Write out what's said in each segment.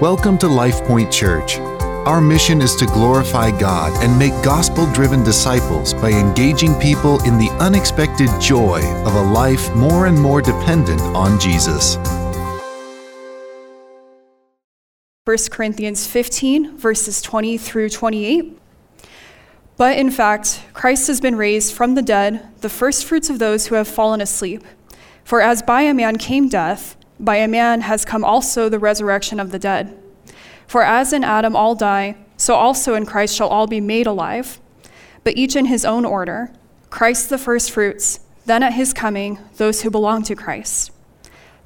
Welcome to LifePoint Church. Our mission is to glorify God and make gospel driven disciples by engaging people in the unexpected joy of a life more and more dependent on Jesus. 1 Corinthians 15, verses 20 through 28. But in fact, Christ has been raised from the dead, the firstfruits of those who have fallen asleep. For as by a man came death, by a man has come also the resurrection of the dead. For as in Adam all die, so also in Christ shall all be made alive, but each in his own order Christ the firstfruits, then at his coming, those who belong to Christ.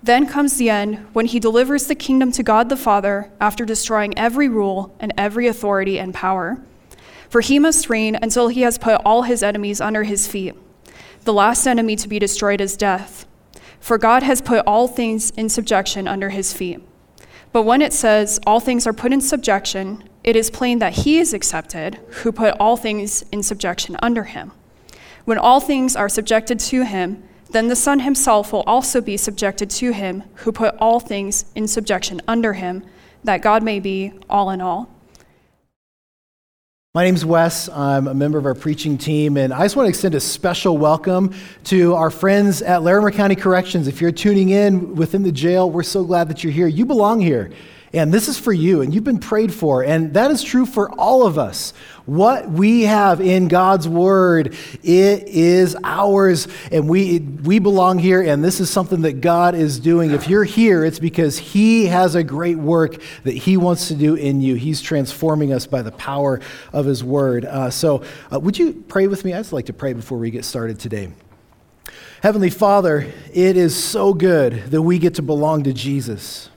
Then comes the end when he delivers the kingdom to God the Father after destroying every rule and every authority and power. For he must reign until he has put all his enemies under his feet. The last enemy to be destroyed is death. For God has put all things in subjection under his feet. But when it says all things are put in subjection, it is plain that he is accepted who put all things in subjection under him. When all things are subjected to him, then the Son himself will also be subjected to him who put all things in subjection under him, that God may be all in all. My name's Wes. I'm a member of our preaching team, and I just want to extend a special welcome to our friends at Larimer County Corrections. If you're tuning in within the jail, we're so glad that you're here. You belong here. And this is for you, and you've been prayed for. And that is true for all of us. What we have in God's Word, it is ours, and we, we belong here, and this is something that God is doing. If you're here, it's because He has a great work that He wants to do in you. He's transforming us by the power of His Word. Uh, so, uh, would you pray with me? I'd like to pray before we get started today. Heavenly Father, it is so good that we get to belong to Jesus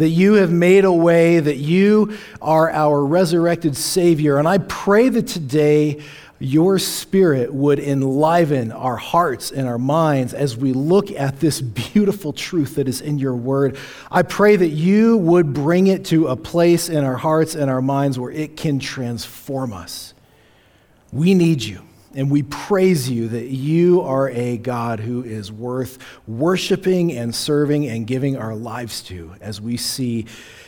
that you have made a way, that you are our resurrected Savior. And I pray that today your Spirit would enliven our hearts and our minds as we look at this beautiful truth that is in your word. I pray that you would bring it to a place in our hearts and our minds where it can transform us. We need you. And we praise you that you are a God who is worth worshiping and serving and giving our lives to as we see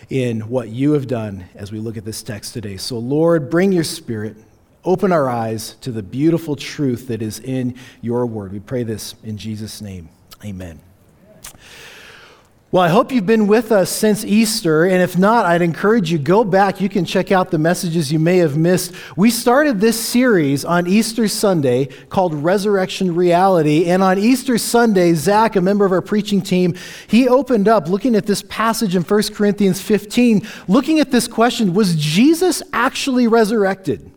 in what you have done as we look at this text today. So, Lord, bring your spirit, open our eyes to the beautiful truth that is in your word. We pray this in Jesus' name. Amen. Well, I hope you've been with us since Easter, and if not, I'd encourage you go back. You can check out the messages you may have missed. We started this series on Easter Sunday called Resurrection Reality, and on Easter Sunday, Zach, a member of our preaching team, he opened up looking at this passage in 1 Corinthians 15, looking at this question, was Jesus actually resurrected?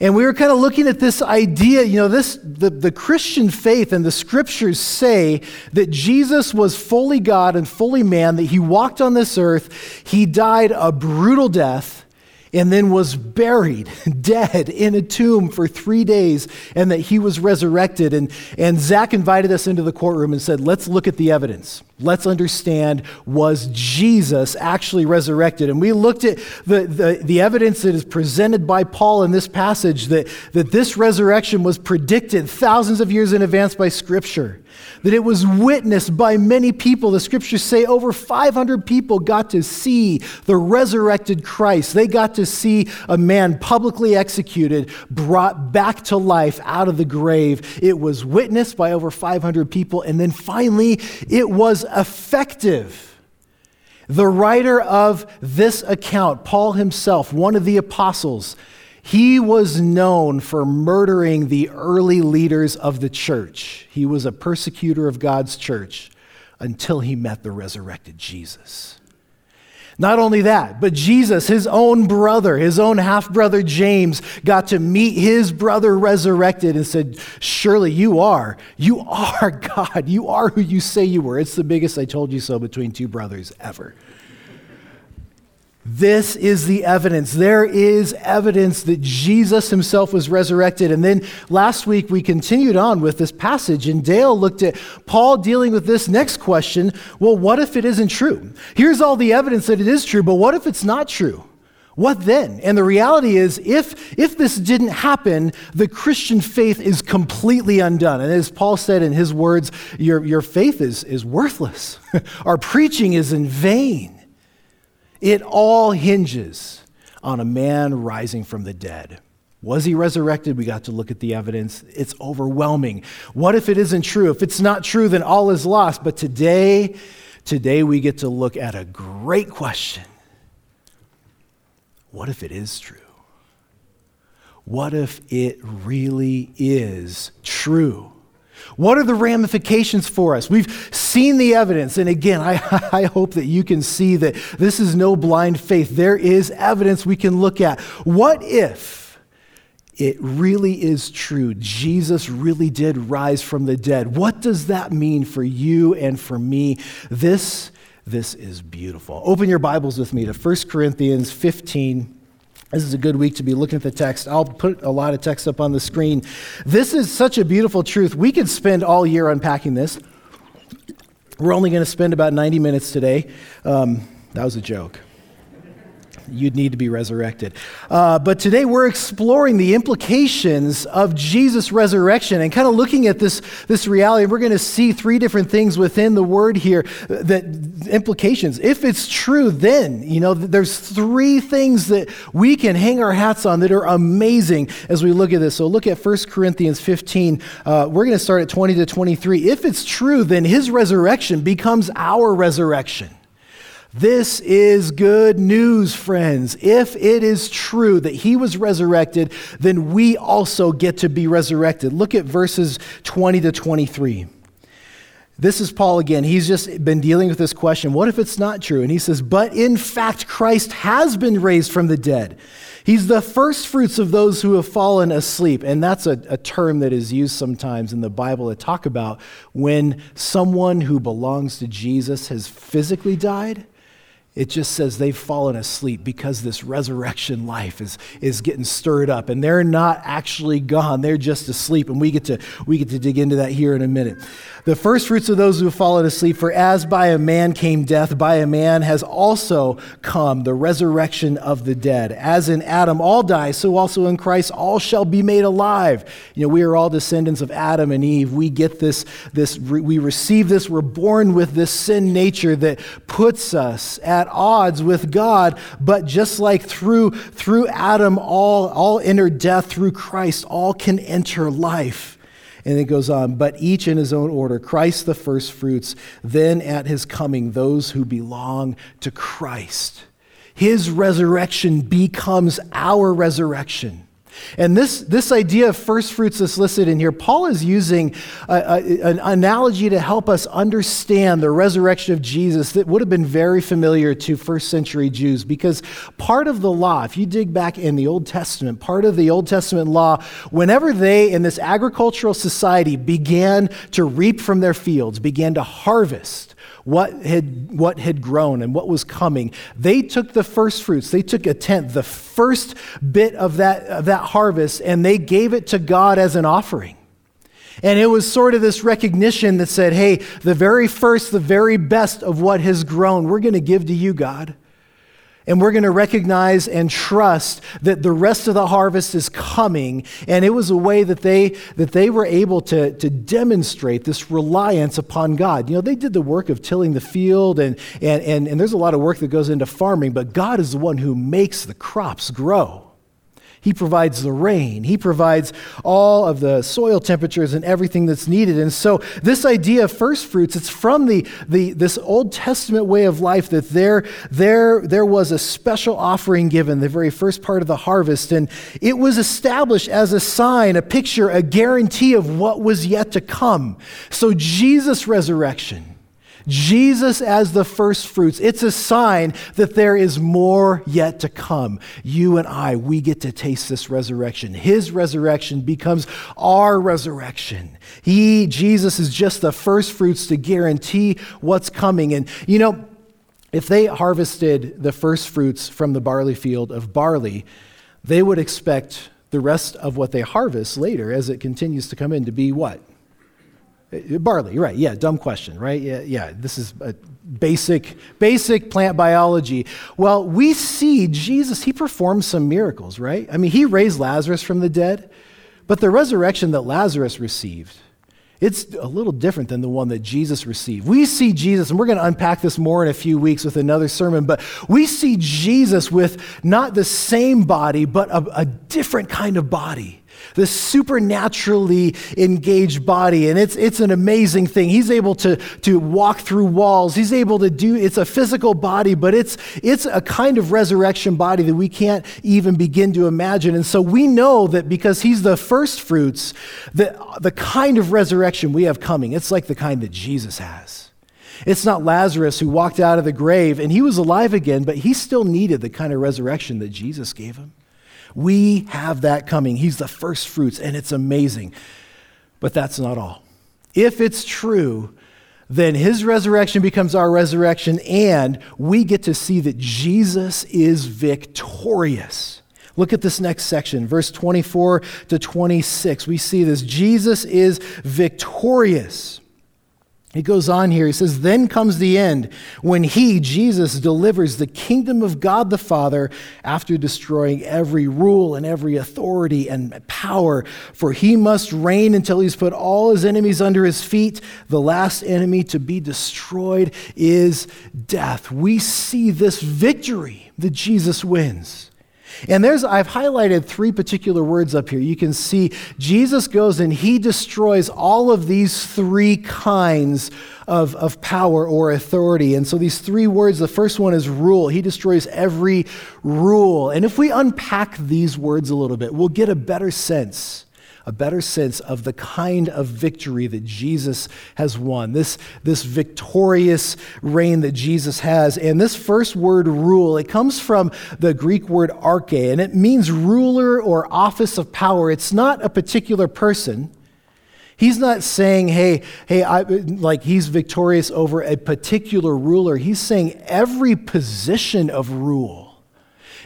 And we were kind of looking at this idea, you know, this the, the Christian faith and the scriptures say that Jesus was fully God and fully man, that he walked on this earth, he died a brutal death, and then was buried dead in a tomb for three days, and that he was resurrected. And, and Zach invited us into the courtroom and said, Let's look at the evidence. Let's understand was Jesus actually resurrected? And we looked at the, the, the, evidence that is presented by Paul in this passage that, that this resurrection was predicted thousands of years in advance by Scripture, that it was witnessed by many people. The Scriptures say over 500 people got to see the resurrected Christ. They got to see a man publicly executed, brought back to life out of the grave. It was witnessed by over 500 people. And then finally, it was effective. The writer of this account, Paul himself, one of the apostles, he was known for murdering the early leaders of the church. He was a persecutor of God's church until he met the resurrected Jesus. Not only that, but Jesus, his own brother, his own half brother James, got to meet his brother resurrected and said, Surely you are. You are God. You are who you say you were. It's the biggest I told you so between two brothers ever. This is the evidence. There is evidence that Jesus himself was resurrected. And then last week we continued on with this passage, and Dale looked at Paul dealing with this next question well, what if it isn't true? Here's all the evidence that it is true, but what if it's not true? What then? And the reality is, if, if this didn't happen, the Christian faith is completely undone. And as Paul said in his words, your, your faith is, is worthless. Our preaching is in vain. It all hinges on a man rising from the dead. Was he resurrected? We got to look at the evidence. It's overwhelming. What if it isn't true? If it's not true, then all is lost. But today, today we get to look at a great question. What if it is true? What if it really is true? What are the ramifications for us? We've seen the evidence. And again, I, I hope that you can see that this is no blind faith. There is evidence we can look at. What if it really is true? Jesus really did rise from the dead. What does that mean for you and for me? This, this is beautiful. Open your Bibles with me to 1 Corinthians 15. This is a good week to be looking at the text. I'll put a lot of text up on the screen. This is such a beautiful truth. We could spend all year unpacking this. We're only going to spend about 90 minutes today. Um, that was a joke you'd need to be resurrected. Uh, but today we're exploring the implications of Jesus' resurrection and kind of looking at this, this reality. We're going to see three different things within the word here that implications. If it's true, then, you know, there's three things that we can hang our hats on that are amazing as we look at this. So look at 1 Corinthians 15. Uh, we're going to start at 20 to 23. If it's true, then his resurrection becomes our resurrection. This is good news, friends. If it is true that he was resurrected, then we also get to be resurrected. Look at verses 20 to 23. This is Paul again. He's just been dealing with this question what if it's not true? And he says, But in fact, Christ has been raised from the dead. He's the first fruits of those who have fallen asleep. And that's a, a, term that is used sometimes in the Bible to talk about when someone who belongs to Jesus has physically died it just says they've fallen asleep because this resurrection life is, is getting stirred up. And they're not actually gone. They're just asleep. And we get to we get to dig into that here in a minute the first fruits of those who have fallen asleep, for as by a man came death, by a man has also come the resurrection of the dead. As in Adam all die, so also in Christ all shall be made alive. You know, we are all descendants of Adam and Eve. We get this, this we receive this, we're born with this sin nature that puts us at odds with God. But just like through, through Adam, all, all enter death, through Christ, all can enter life. And it goes on, but each in his own order Christ the first fruits, then at his coming, those who belong to Christ. His resurrection becomes our resurrection. And this, this idea of first fruits that's listed in here, Paul is using a, a, an analogy to help us understand the resurrection of Jesus that would have been very familiar to first century Jews because part of the law, if you dig back in the Old Testament, part of the Old Testament law, whenever they in this agricultural society began to reap from their fields, began to harvest, what had, what had grown and what was coming. They took the first fruits, they took a tenth, the first bit of that, of that harvest, and they gave it to God as an offering. And it was sort of this recognition that said, hey, the very first, the very best of what has grown, we're going to give to you, God. And we're going to recognize and trust that the rest of the harvest is coming. And it was a way that they, that they were able to, to demonstrate this reliance upon God. You know, they did the work of tilling the field, and, and, and, and there's a lot of work that goes into farming, but God is the one who makes the crops grow. He provides the rain. He provides all of the soil temperatures and everything that's needed. And so, this idea of first fruits, it's from the, the, this Old Testament way of life that there, there, there was a special offering given, the very first part of the harvest. And it was established as a sign, a picture, a guarantee of what was yet to come. So, Jesus' resurrection Jesus as the first fruits. It's a sign that there is more yet to come. You and I, we get to taste this resurrection. His resurrection becomes our resurrection. He, Jesus, is just the first fruits to guarantee what's coming. And, you know, if they harvested the first fruits from the barley field of barley, they would expect the rest of what they harvest later as it continues to come in to be what? Uh, barley, right? Yeah, dumb question, right? Yeah, yeah. This is a basic, basic plant biology. Well, we see Jesus. He performed some miracles, right? I mean, he raised Lazarus from the dead, but the resurrection that Lazarus received It's a little different than the one that Jesus received. We see Jesus, and we're going to unpack this more in a few weeks with another sermon, but we see Jesus with not the same body, but a, a different kind of body this supernaturally engaged body. And it's, it's an amazing thing. He's able to, to walk through walls. He's able to do, it's a physical body, but it's, it's a kind of resurrection body that we can't even begin to imagine. And so we know that because he's the first fruits, that the kind of resurrection we have coming, it's like the kind that Jesus has. It's not Lazarus who walked out of the grave and he was alive again, but he still needed the kind of resurrection that Jesus gave him. We have that coming. He's the first fruits, and it's amazing. But that's not all. If it's true, then his resurrection becomes our resurrection, and we get to see that Jesus is victorious. Look at this next section, verse 24 to 26. We see this Jesus is victorious. He goes on here. He says, Then comes the end when he, Jesus, delivers the kingdom of God the Father after destroying every rule and every authority and power. For he must reign until he's put all his enemies under his feet. The last enemy to be destroyed is death. We see this victory that Jesus wins. And there's, I've highlighted three particular words up here. You can see Jesus goes and he destroys all of these three kinds of, of power or authority. And so these three words, the first one is rule. He destroys every rule. And if we unpack these words a little bit, we'll get a better sense a better sense of the kind of victory that Jesus has won, this, this victorious reign that Jesus has. And this first word, rule, it comes from the Greek word arche, and it means ruler or office of power. It's not a particular person. He's not saying, hey, hey, I, like he's victorious over a particular ruler. He's saying every position of rule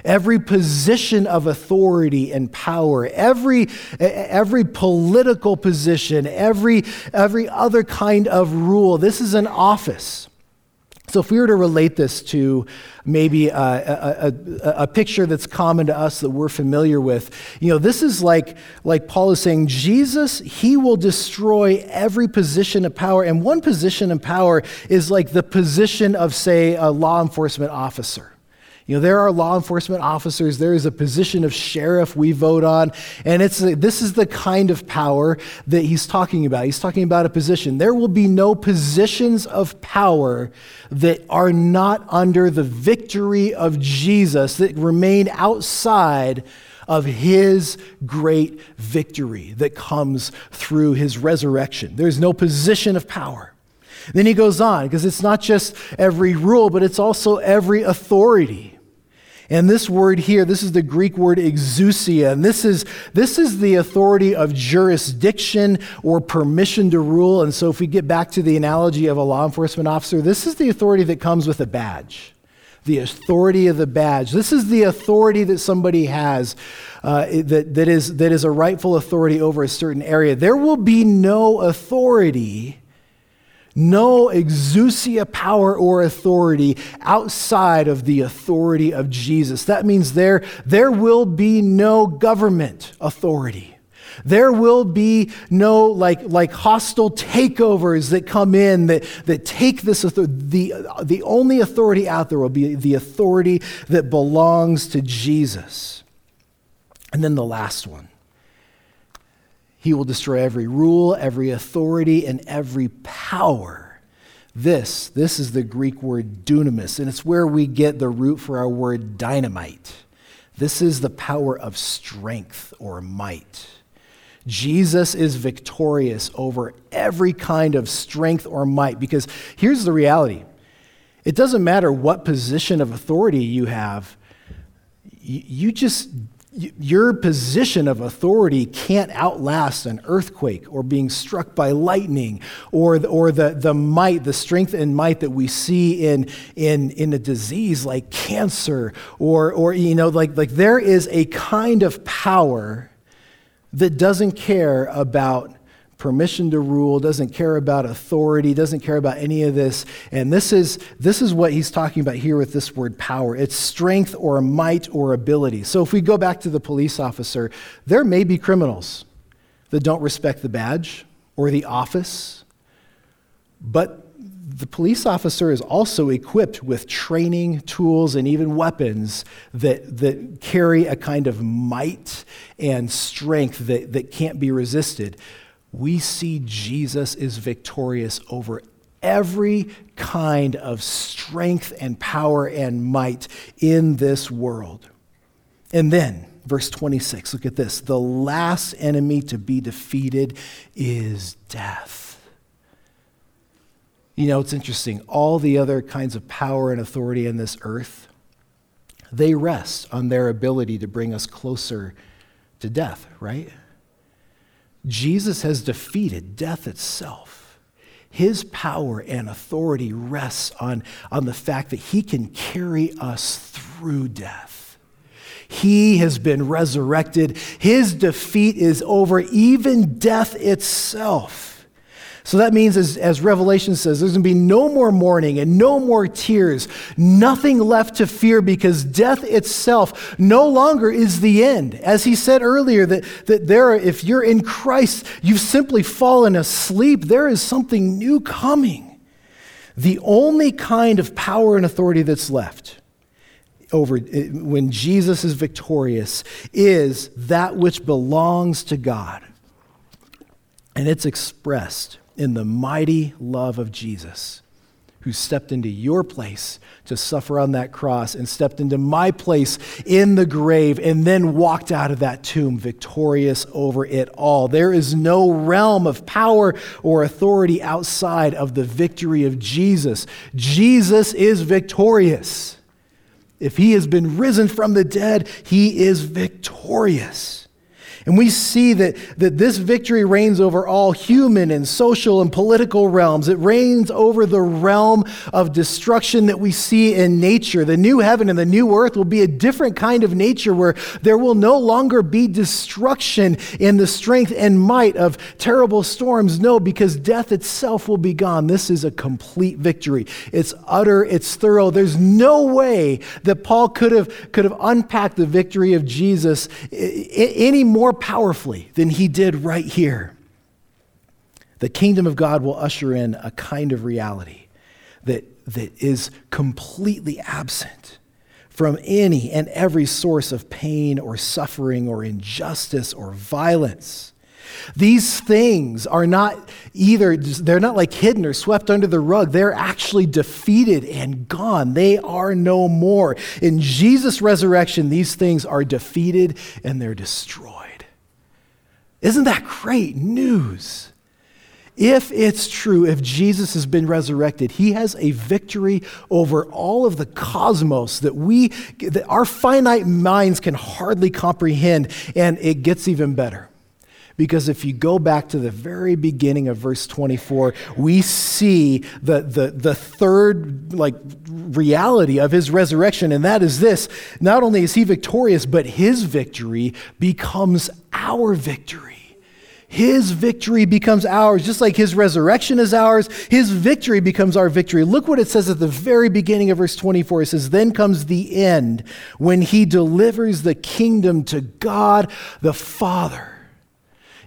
every position of authority and power, every, every political position, every, every other kind of rule. This is an office. So, if we were to relate this to maybe a, a, a, a, picture that's common to us that we're familiar with, you know, this is like, like Paul is saying Jesus, he will destroy every position of power. And one position of power is like the position of, say, a law enforcement officer. You know, there are law enforcement officers, there is a position of sheriff we vote on, and it's this is the kind of power that he's talking about. He's talking about a position. There will be no positions of power that are not under the victory of Jesus that remain outside of his great victory that comes through his resurrection. There's no position of power. Then he goes on, because it's not just every rule, but it's also every authority. And this word here, this is the Greek word exousia, and this is, this is the authority of jurisdiction or permission to rule. And so, if we get back to the analogy of a law enforcement officer, this is the authority that comes with a badge. The authority of the badge. This is the authority that somebody has uh, that, that, is, that is a rightful authority over a certain area. There will be no authority no exousia power or authority outside of the authority of Jesus. That means there, there will be no government authority. There will be no like, like hostile takeovers that come in that, that take this authority. The, the only authority out there will be the authority that belongs to Jesus. And then the last one he will destroy every rule, every authority, and every power. This, this is the Greek word dunamis, and it's where we get the root for our word dynamite. This is the power of strength or might. Jesus is victorious over every kind of strength or might because here's the reality it doesn't matter what position of authority you have, you just your position of authority can't outlast an earthquake or being struck by lightning or, or the, the might, the strength and might that we see in, in, in a disease like cancer or, or you know, like, like there is a kind of power that doesn't care about permission to rule, doesn't care about authority, doesn't care about any of this. And this is, this is what he's talking about here with this word power it's strength or might or ability. So if we go back to the police officer, there may be criminals that don't respect the badge, or the office, but the police officer is also equipped with training, tools, and even weapons that, that carry a kind of might and strength that, that can't be resisted. We see Jesus is victorious over every kind of strength and power and might in this world. And then, verse 26, look at this. The last enemy to be defeated is death. You know, it's interesting. All the other kinds of power and authority in this earth, they rest on their ability to bring us closer to death, right? Jesus has defeated death itself. His power and authority rests on, on the fact that he can carry us through death. He has been resurrected. His defeat is over, even death itself. So that means, as, as Revelation says, there's going to be no more mourning and no more tears, nothing left to fear because death itself no longer is the end. As he said earlier, that, that there, if you're in Christ, you've simply fallen asleep. There is something new coming. The only kind of power and authority that's left over eh, when Jesus is victorious is that which belongs to God. And it's expressed in the mighty love of Jesus, who stepped into your place to suffer on that cross and stepped into my place in the grave and then walked out of that tomb victorious over it all. There is no realm of power or authority outside of the victory of Jesus. Jesus is victorious. If he has been risen from the dead, he is victorious. And we see that, that this victory reigns over all human and social and political realms. It reigns over the realm of destruction that we see in nature. The new heaven and the new earth will be a different kind of nature where there will no longer be destruction in the strength and might of terrible storms. No, because death itself will be gone. This is a complete victory. It's utter, it's thorough. There's no way that Paul could have, could have unpacked the victory of Jesus any more more powerfully than he did right here. The kingdom of God will usher in a kind of reality that, that is completely absent from any and every source of pain or suffering or injustice or violence. These things are not either, they're not like hidden or swept under the rug. They're actually defeated and gone. They are no more. In Jesus' resurrection, these things are defeated and they're destroyed. Isn't that great news? If it's true, if Jesus has been resurrected, he has a victory over all of the cosmos that we, that our finite minds can hardly comprehend, and it gets even better. Because if you go back to the very beginning of verse 24, we see the, the, the third like reality of his resurrection, and that is this. Not only is he victorious, but his victory becomes our victory. His victory becomes ours, just like his resurrection is ours. His victory becomes our victory. Look what it says at the very beginning of verse 24. It says, Then comes the end when he delivers the kingdom to God the Father.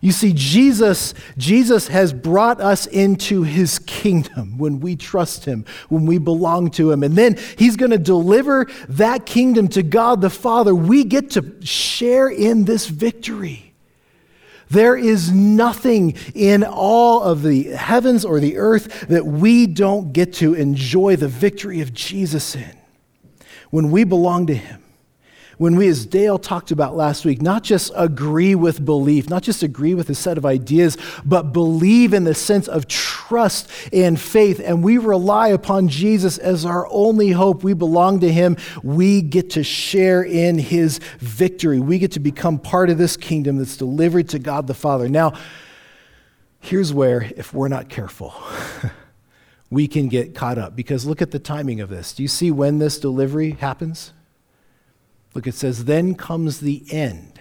You see, Jesus, Jesus has brought us into his kingdom when we trust him, when we belong to him. And then he's going to deliver that kingdom to God the Father. We get to share in this victory. There is nothing in all of the heavens or the earth that we don't get to enjoy the victory of Jesus in. When we belong to Him when we, as Dale talked about last week, not just agree with belief, not just agree with a set of ideas, but believe in the sense of trust and faith, and we rely upon Jesus as our only hope. We belong to Him. We get to share in His victory. We get to become part of this kingdom that's delivered to God the Father. Now, here's where, if we're not careful, we can get caught up because look at the timing of this. Do you see when this delivery happens? Look, it says, Then comes the end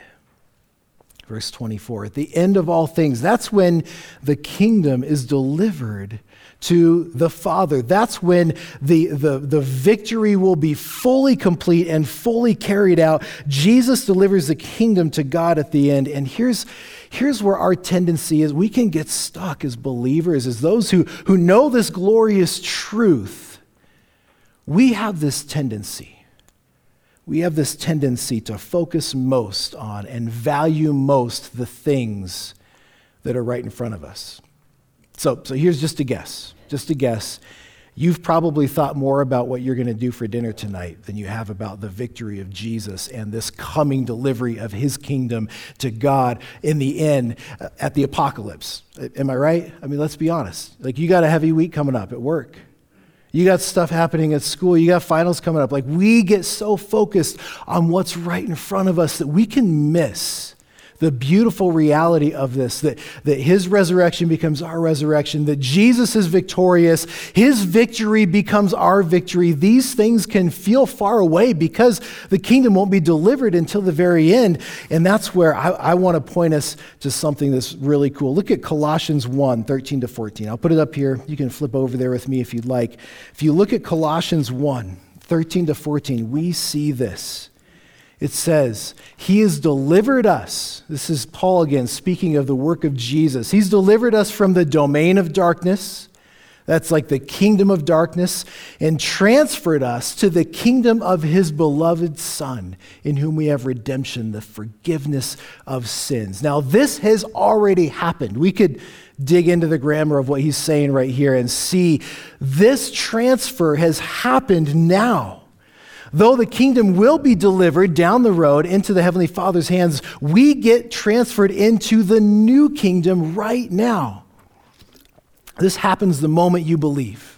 Verse 24, at the end of all things, that's when the kingdom is delivered to the Father. That's when the, the, the victory will be fully complete and fully carried out. Jesus delivers the kingdom to God at the end. And here's, here's where our tendency is we can get stuck as believers, as those who, who know this glorious truth. We have this tendency. We have this tendency to focus most on and value most the things that are right in front of us. So, so here's just a guess just a guess, you've probably thought more about what you're going to do for dinner tonight than you have about the victory of Jesus and this coming delivery of his kingdom to God in the end uh, at the apocalypse. Am I right? I mean, let's be honest. Like, you got a heavy week coming up at work. You got stuff happening at school. You got finals coming up. Like, we get so focused on what's right in front of us that we can miss the beautiful reality of this that, that his resurrection becomes our resurrection, that Jesus is victorious, his victory becomes our victory. These things can feel far away because the kingdom won't be delivered until the very end. And that's where I, I want to point us to something that's really cool. Look at Colossians 1 13 to 14. I'll put it up here. You can flip over there with me if you'd like. If you look at Colossians 1 13 to 14, we see this it says, He has delivered us. This is Paul again speaking of the work of Jesus. He's delivered us from the domain of darkness. That's like the kingdom of darkness, and transferred us to the kingdom of his beloved Son, in whom we have redemption, the forgiveness of sins. Now, this has already happened. We could dig into the grammar of what he's saying right here and see this transfer has happened now. Though the kingdom will be delivered down the road into the Heavenly Father's hands, we get transferred into the new kingdom right now. This happens the moment you believe.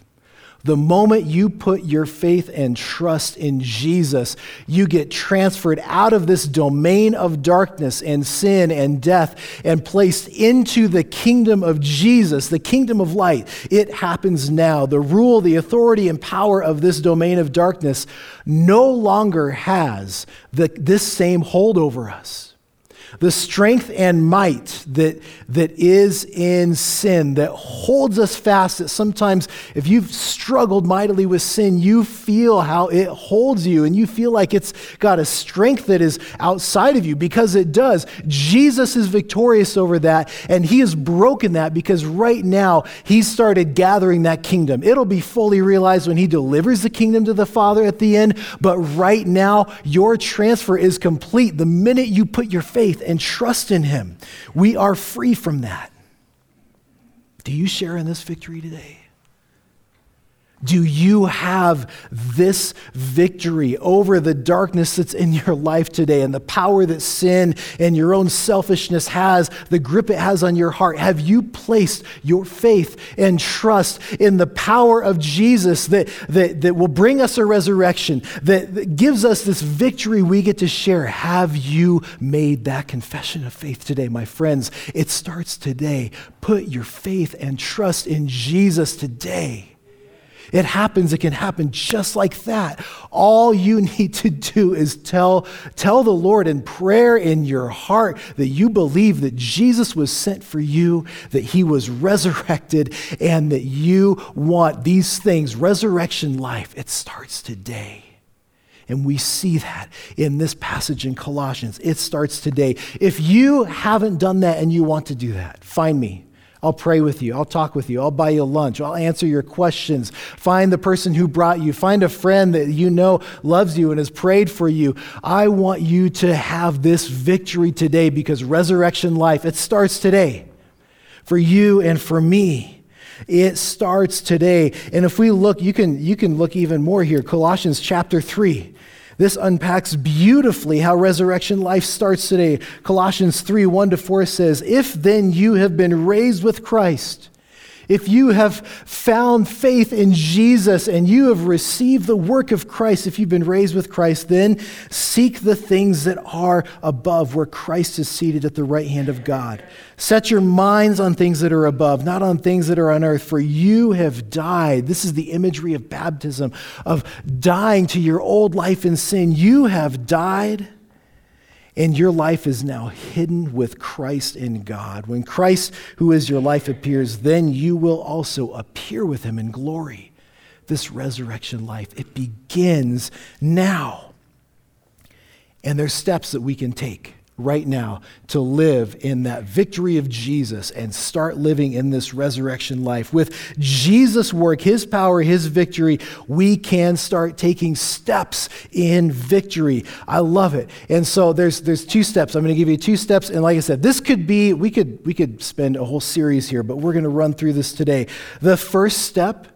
The moment you put your faith and trust in Jesus, you get transferred out of this domain of darkness and sin and death and placed into the kingdom of Jesus, the kingdom of light. It happens now. The rule, the authority, and power of this domain of darkness no longer has the, this same hold over us the strength and might that, that is in sin, that holds us fast, that sometimes if you've struggled mightily with sin, you feel how it holds you and you feel like it's got a strength that is outside of you because it does. Jesus is victorious over that and he has broken that because right now he's started gathering that kingdom. It'll be fully realized when he delivers the kingdom to the Father at the end, but right now your transfer is complete the minute you put your faith and trust in Him. We are free from that. Do you share in this victory today? Do you have this victory over the darkness that's in your life today and the power that sin and your own selfishness has, the grip it has on your heart? Have you placed your faith and trust in the power of Jesus that, that, that will bring us a resurrection, that, that gives us this victory we get to share? Have you made that confession of faith today, my friends? It starts today. Put your faith and trust in Jesus today. It happens, it can happen just like that. All you need to do is tell, tell the Lord in prayer in your heart that you believe that Jesus was sent for you, that he was resurrected, and that you want these things resurrection life. It starts today. And we see that in this passage in Colossians. It starts today. If you haven't done that and you want to do that, find me. I'll pray with you. I'll talk with you. I'll buy you lunch. I'll answer your questions. Find the person who brought you. Find a friend that you know loves you and has prayed for you. I want you to have this victory today because resurrection life, it starts today for you and for me. It starts today. And if we look, you can, you can look even more here. Colossians chapter 3. This unpacks beautifully how resurrection life starts today. Colossians 3 1 to 4 says, If then you have been raised with Christ, if you have found faith in Jesus and you have received the work of Christ, if you've been raised with Christ, then seek the things that are above, where Christ is seated at the right hand of God. Set your minds on things that are above, not on things that are on earth, for you have died. This is the imagery of baptism, of dying to your old life in sin. You have died and your life is now hidden with Christ in God. When Christ, who is your life, appears, then you will also appear with him in glory. This resurrection life, it begins now. And there's steps that we can take right now to live in that victory of Jesus and start living in this resurrection life. With Jesus' work, His power, His victory, we can start taking steps in victory. I love it. And so there's there's two steps. I'm going to give you two steps. And like I said, this could be we could we could spend a whole series here, but we're going to run through this today. The first step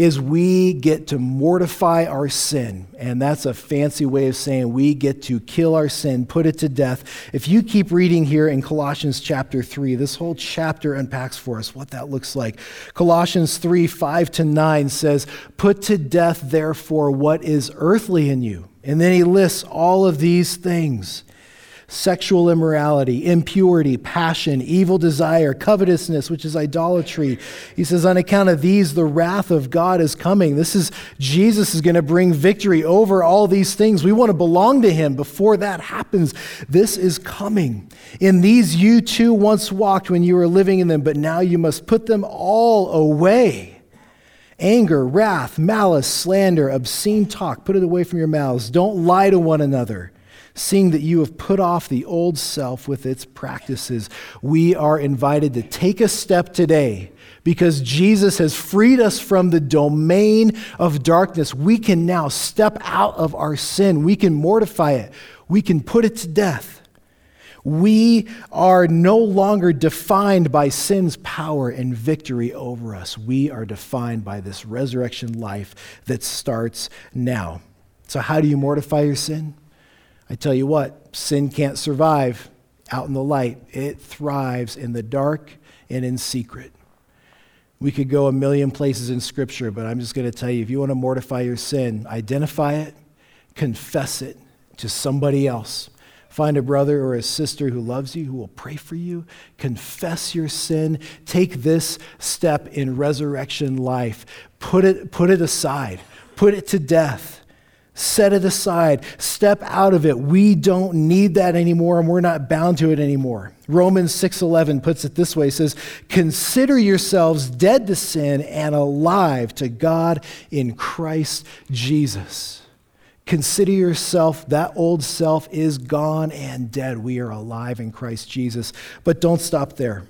is we get to mortify our sin. And that's a fancy way of saying we get to kill our sin, put it to death. If you keep reading here in Colossians chapter 3, this whole chapter unpacks for us what that looks like. Colossians 3 5 to 9 says, Put to death, therefore, what is earthly in you. And then he lists all of these things sexual immorality, impurity, passion, evil desire, covetousness, which is idolatry. He says, on account of these, the wrath of God is coming. This is Jesus is going to bring victory over all these things. We want to belong to him before that happens. This is coming. In these you too once walked when you were living in them, but now you must put them all away anger, wrath, malice, slander, obscene talk. Put it away from your mouths. Don't lie to one another seeing that you have put off the old self with its practices. We are invited to take a step today because Jesus has freed us from the domain of darkness. We can now step out of our sin, we can mortify it, we can put it to death. We are no longer defined by sin's power and victory over us. We are defined by this resurrection life that starts now. So, how do you mortify your sin? I tell you what, sin can't survive out in the light, it thrives in the dark and in secret. We could go a million places in Scripture, but I'm just going to tell you if you want to mortify your sin, identify it, confess it to somebody else. Find a brother or a sister who loves you, who will pray for you. Confess your sin. Take this step in resurrection life. Put it, put it aside, put it to death set it aside, step out of it. We don't need that anymore and we're not bound to it anymore. Romans 6:11 puts it this way, it says, "Consider yourselves dead to sin and alive to God in Christ Jesus." Consider yourself, that old self is gone and dead. We are alive in Christ Jesus. But don't stop there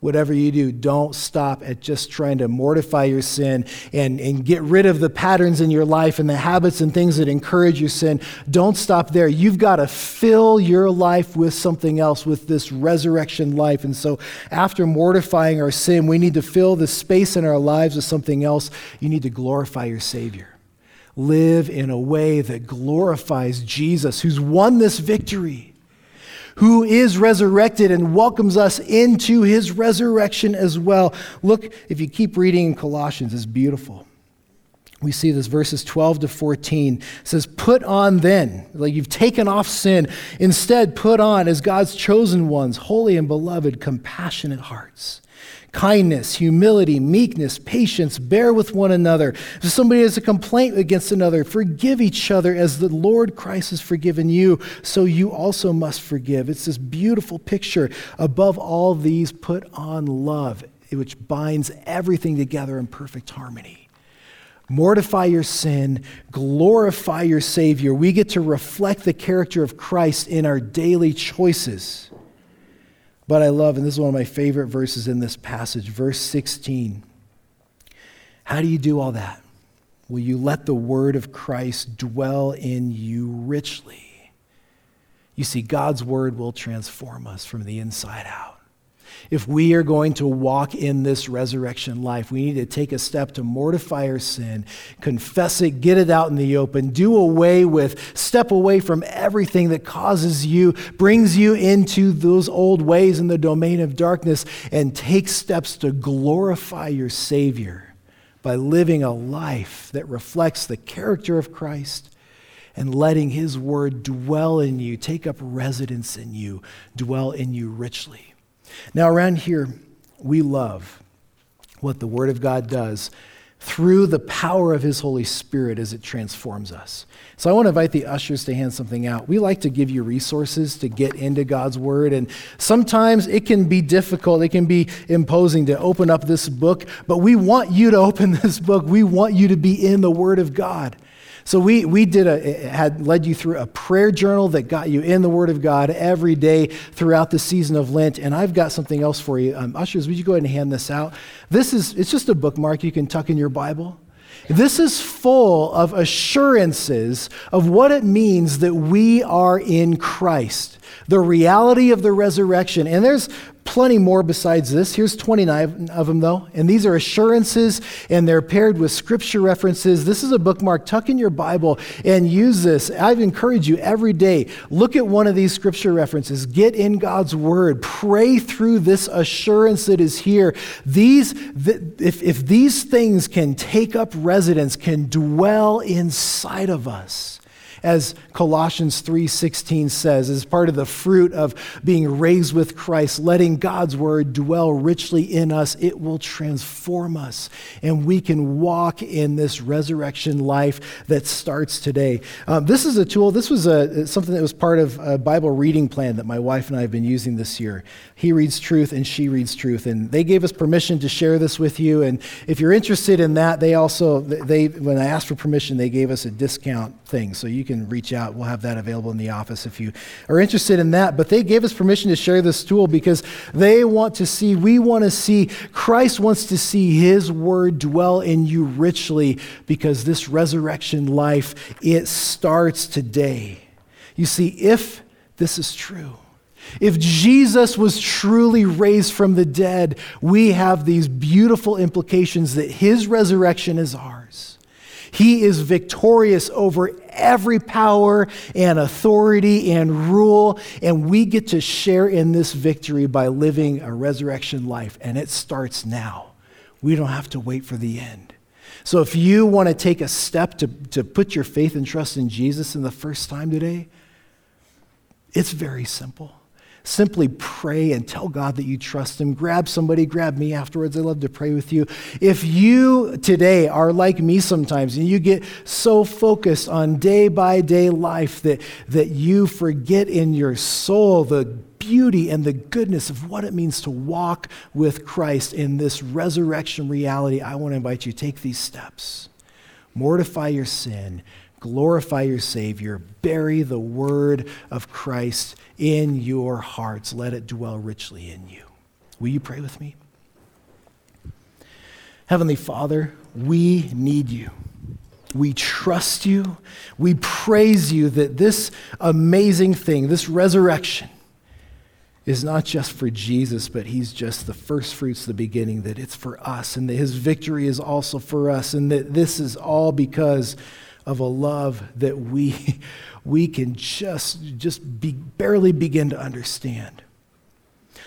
whatever you do, don't stop at just trying to mortify your sin and, and get rid of the patterns in your life and the habits and things that encourage your sin. Don't stop there. You've got to fill your life with something else, with this resurrection life. And so, after mortifying our sin, we need to fill the space in our lives with something else. You need to glorify your Savior. Live in a way that glorifies Jesus, who's won this victory who is resurrected and welcomes us into his resurrection as well. Look, if you keep reading in Colossians, it's beautiful. We see this verses 12 to 14 says, Put on then, like you've taken off sin. Instead, put on as God's chosen ones, holy and beloved, compassionate hearts kindness, humility, meekness, patience, bear with one another. If somebody has a complaint against another, forgive each other as the Lord Christ has forgiven you, so you also must forgive. It's this beautiful picture. Above all these, put on love, which binds everything together in perfect harmony. Mortify your sin, glorify your Savior. We get to reflect the character of Christ in our daily choices. But I love, and this is one of my favorite verses in this passage, verse 16. How do you do all that? Will you let the word of Christ dwell in you richly? You see, God's word will transform us from the inside out. If we are going to walk in this resurrection life, we need to take a step to mortify our sin, confess it, get it out in the open, do away with, step away from everything that causes you, brings you into those old ways in the domain of darkness, and take steps to glorify your Savior by living a life that reflects the character of Christ and letting His Word dwell in you, take up residence in you, dwell in you richly. Now, around here, we love what the Word of God does through the power of His Holy Spirit as it transforms us. So I want to invite the ushers to hand something out. We like to give you resources to get into God's Word, and sometimes it can be difficult, it can be imposing to open up this book, but we want you to open this book. We want you to be in the Word of God. So we, we did a, had led you through a prayer journal that got you in the Word of God every day throughout the season of Lent. And I've got something else for you. Um, ushers, would you go ahead and hand this out? This is, it's just a bookmark you can tuck in your Bible. This is full of assurances of what it means that we are in Christ, the reality of the resurrection. And there's plenty more besides this. Here's 29 of them, though. And these are assurances, and they're paired with scripture references. This is a bookmark. Tuck in your Bible and use this. I'd encourage you every day look at one of these scripture references. Get in God's word. Pray through this assurance that is here. These, if, if these things can take up residence, can dwell inside of us as Colossians 3:16 says, as part of the fruit of being raised with Christ, letting God's word dwell richly in us, it will transform us and we can walk in this resurrection life that starts today. Um, this is a tool, this was a, something that was part of a Bible reading plan that my wife and I have been using this year. He reads truth and she reads truth and they gave us permission to share this with you and if you're interested in that, they also they when I asked for permission, they gave us a discount thing so you can reach out. We'll have that available in the office if you are interested in that. But they gave us permission to share this tool because they want to see, we want to see, Christ wants to see his word dwell in you richly because this resurrection life, it starts today. You see, if this is true, if Jesus was truly raised from the dead, we have these beautiful implications that his resurrection is ours. He is victorious over every power and authority and rule, and we get to share in this victory by living a resurrection life, and it starts now. We don't have to wait for the end. So if you want to take a step to, to put your faith and trust in Jesus in the first time today, it's very simple. Simply pray and tell God that you trust Him. Grab somebody, grab me afterwards. I love to pray with you. If you today are like me sometimes and you get so focused on day by day life that, that you forget in your soul the beauty and the goodness of what it means to walk with Christ in this resurrection reality, I want to invite you take these steps. Mortify your sin, glorify your Savior, bury the word of Christ in your hearts. Let it dwell richly in you. Will you pray with me? Heavenly Father, we need you. We trust you. We praise you that this amazing thing, this resurrection, is not just for Jesus, but he's just the first fruits, the beginning, that it's for us, and that his victory is also for us, and that this is all because of a love that we, we can just, just be, barely begin to understand.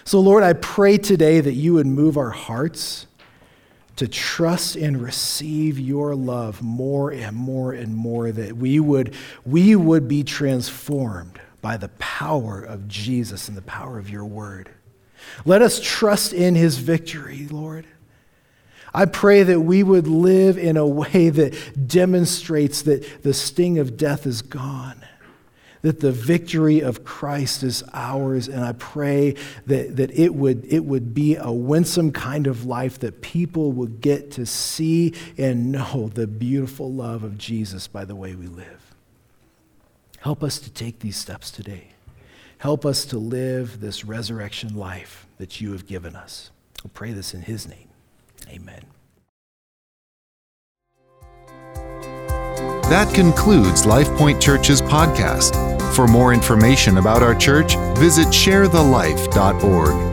So, Lord, I pray today that you would move our hearts to trust and receive your love more and more and more, that we would, we would be transformed by the power of Jesus and the power of your word. Let us trust in his victory, Lord. I pray that we would live in a way that demonstrates that the sting of death is gone, that the victory of Christ is ours. And I pray that, that it, would, it would be a winsome kind of life that people would get to see and know the beautiful love of Jesus by the way we live. Help us to take these steps today. Help us to live this resurrection life that you have given us. I pray this in his name. Amen. That concludes LifePoint Church's podcast. For more information about our church, visit sharethelife.org.